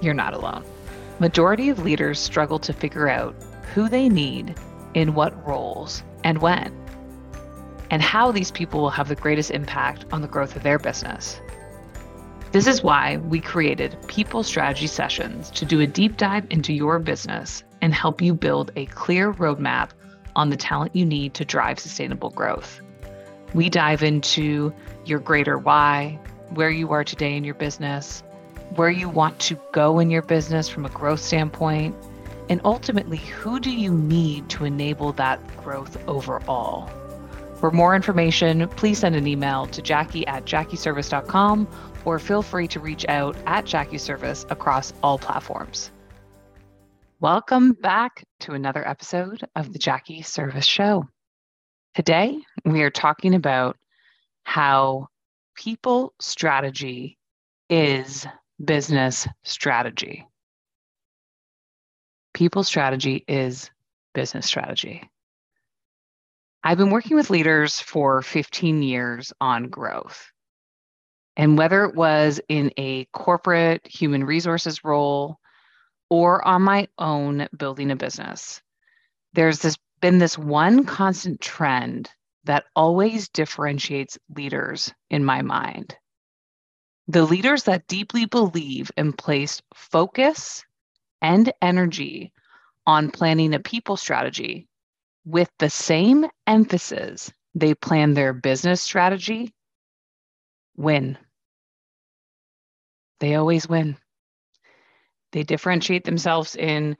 You're not alone. Majority of leaders struggle to figure out who they need, in what roles, and when, and how these people will have the greatest impact on the growth of their business. This is why we created People Strategy Sessions to do a deep dive into your business and help you build a clear roadmap on the talent you need to drive sustainable growth. We dive into your greater why, where you are today in your business, where you want to go in your business from a growth standpoint, and ultimately, who do you need to enable that growth overall? For more information, please send an email to jackie at jackieserviss.com or feel free to reach out at Jackie Serviss across all platforms. Welcome back to another episode of the Jackie Serviss Show. Today, we are talking about how people strategy is business strategy. People strategy is business strategy. I've been working with leaders for 15 years on growth. And whether it was in a corporate human resources role or on my own building a business, there's this been this one constant trend that always differentiates leaders in my mind. The leaders that deeply believe and place focus and energy on planning a people strategy with the same emphasis they plan their business strategy win. They always win. They differentiate themselves in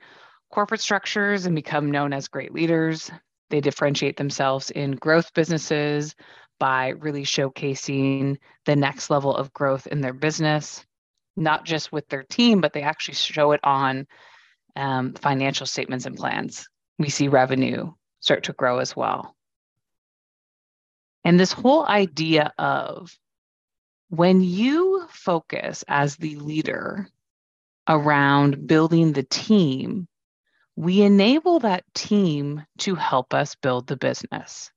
corporate structures and become known as great leaders. They differentiate themselves in growth businesses by really showcasing the next level of growth in their business, not just with their team, but they actually show it on um, financial statements and plans. We see revenue start to grow as well. And this whole idea of when you focus as the leader around building the team, we enable that team to help us build the business.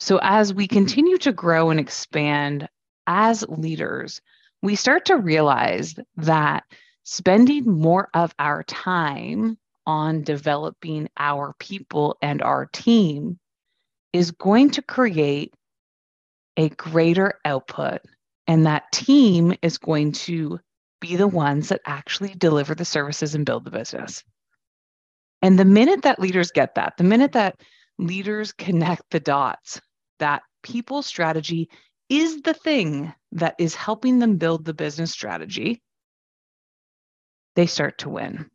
So, as we mm-hmm. continue to grow and expand as leaders, we start to realize that spending more of our time on developing our people and our team is going to create a greater output. And that team is going to be the ones that actually deliver the services and build the business. And the minute that leaders get that, the minute that leaders connect the dots, that people strategy is the thing that is helping them build the business strategy, they start to win.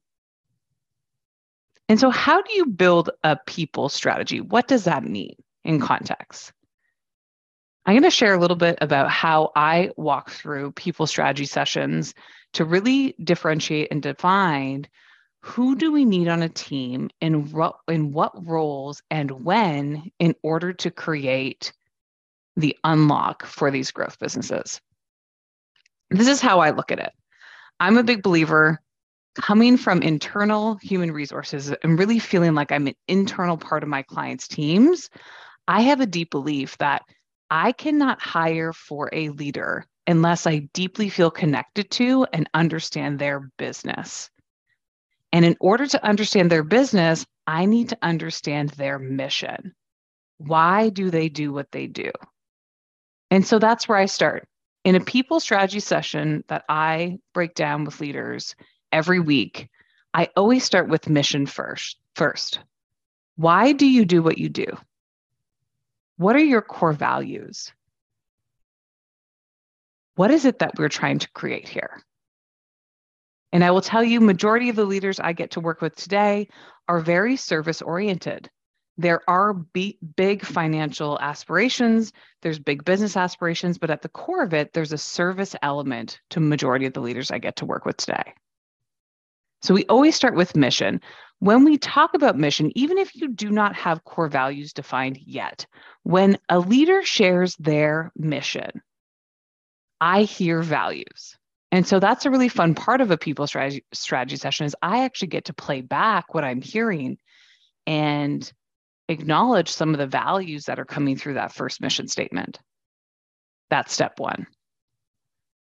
And so, how do you build a people strategy? What does that mean in context? I'm going to share a little bit about how I walk through people strategy sessions to really differentiate and define who do we need on a team in what, in what roles and when in order to create the unlock for these growth businesses. This is how I look at it. I'm a big believer coming from internal human resources and really feeling like I'm an internal part of my clients' teams. I have a deep belief that I cannot hire for a leader unless I deeply feel connected to and understand their business. And in order to understand their business, I need to understand their mission. Why do they do what they do? And so that's where I start. In a people strategy session that I break down with leaders, every week, I always start with mission first. First, why do you do what you do? What are your core values? What is it that we're trying to create here? And I will tell you, majority of the leaders I get to work with today are very service oriented. There are b- big financial aspirations, there's big business aspirations, but at the core of it, there's a service element to majority of the leaders I get to work with today. So we always start with mission. When we talk about mission, even if you do not have core values defined yet, when a leader shares their mission, I hear values. And so that's a really fun part of a people strategy strategy session is I actually get to play back what I'm hearing and acknowledge some of the values that are coming through that first mission statement. That's step 1.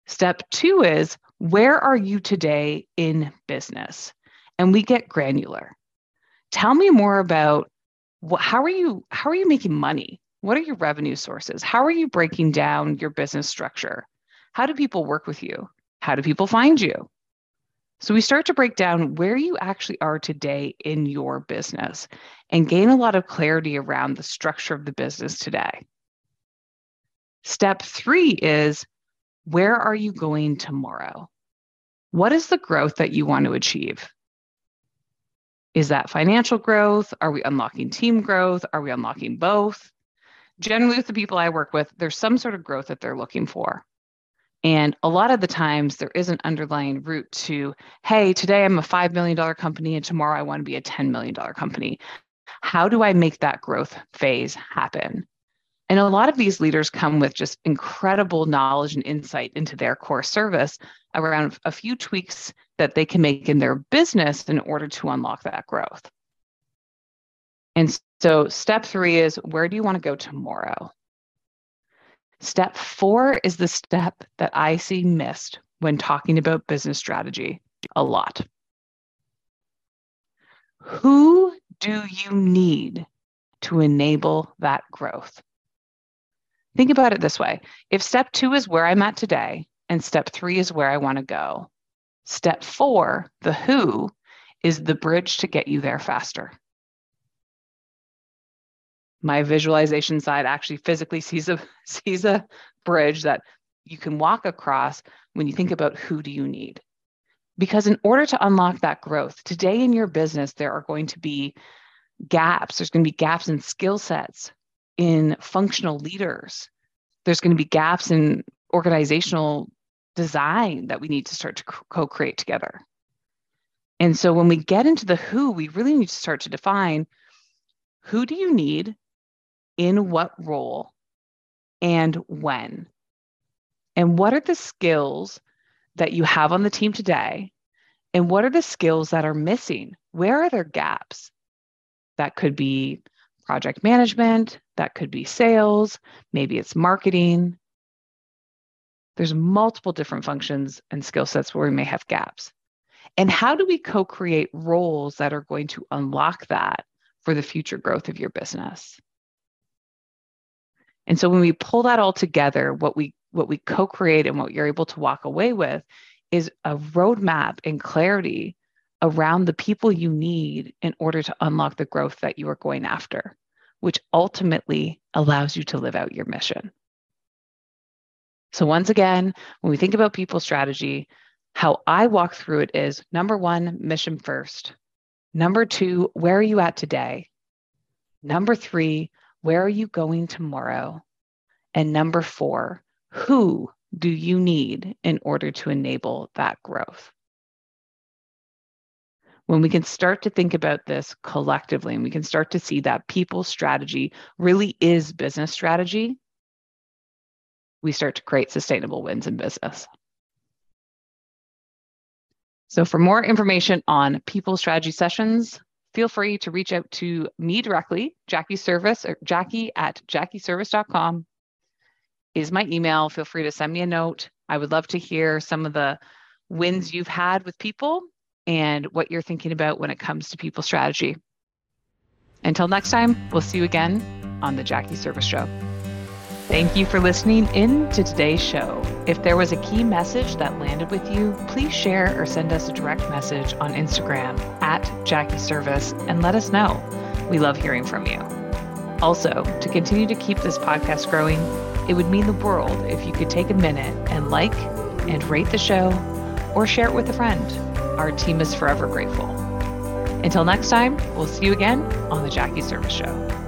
Step 2 is where are you today in business? And we get granular. Tell me more about what, how are you how are you making money? What are your revenue sources? How are you breaking down your business structure? How do people work with you? How do people find you? So we start to break down where you actually are today in your business and gain a lot of clarity around the structure of the business today. Step three is where are you going tomorrow? What is the growth that you want to achieve? Is that financial growth? Are we unlocking team growth? Are we unlocking both? Generally, with the people I work with, there's some sort of growth that they're looking for. And a lot of the times there is an underlying route to, hey, today I'm a $5 million company and tomorrow I want to be a $10 million company. How do I make that growth phase happen? And a lot of these leaders come with just incredible knowledge and insight into their core service around a few tweaks that they can make in their business in order to unlock that growth. And so, step three is where do you want to go tomorrow? Step four is the step that I see missed when talking about business strategy a lot. Who do you need to enable that growth? Think about it this way if step two is where I'm at today, and step three is where I want to go, step four, the who, is the bridge to get you there faster my visualization side actually physically sees a sees a bridge that you can walk across when you think about who do you need. Because in order to unlock that growth today in your business there are going to be gaps. There's going to be gaps in skill sets in functional leaders. There's going to be gaps in organizational design that we need to start to co-create together. And so when we get into the who we really need to start to define who do you need in what role and when? And what are the skills that you have on the team today? And what are the skills that are missing? Where are there gaps? That could be project management, that could be sales, maybe it's marketing. There's multiple different functions and skill sets where we may have gaps. And how do we co create roles that are going to unlock that for the future growth of your business? And so when we pull that all together, what we what we co-create and what you're able to walk away with is a roadmap and clarity around the people you need in order to unlock the growth that you are going after, which ultimately allows you to live out your mission. So, once again, when we think about people strategy, how I walk through it is number one, mission first. Number two, where are you at today? Number three, where are you going tomorrow? And number four, who do you need in order to enable that growth? When we can start to think about this collectively and we can start to see that people strategy really is business strategy, we start to create sustainable wins in business. So, for more information on people strategy sessions, feel free to reach out to me directly, Jackie Serviss or Jackie at jackieserviss.com is my email. Feel free to send me a note. I would love to hear some of the wins mm. you've had with people and what you're thinking about when it comes to people strategy. Until next time, we'll see you again on the Jackie Serviss Show. Thank you for listening in to today's show. If there was a key message that landed with you, please share or send us a direct message on Instagram at Jackie Serviss and let us know. We love hearing from you. Also, to continue to keep this podcast growing, it would mean the world if you could take a minute and like and rate the show or share it with a friend. Our team is forever grateful. Until next time, we'll see you again on the Jackie Serviss Show.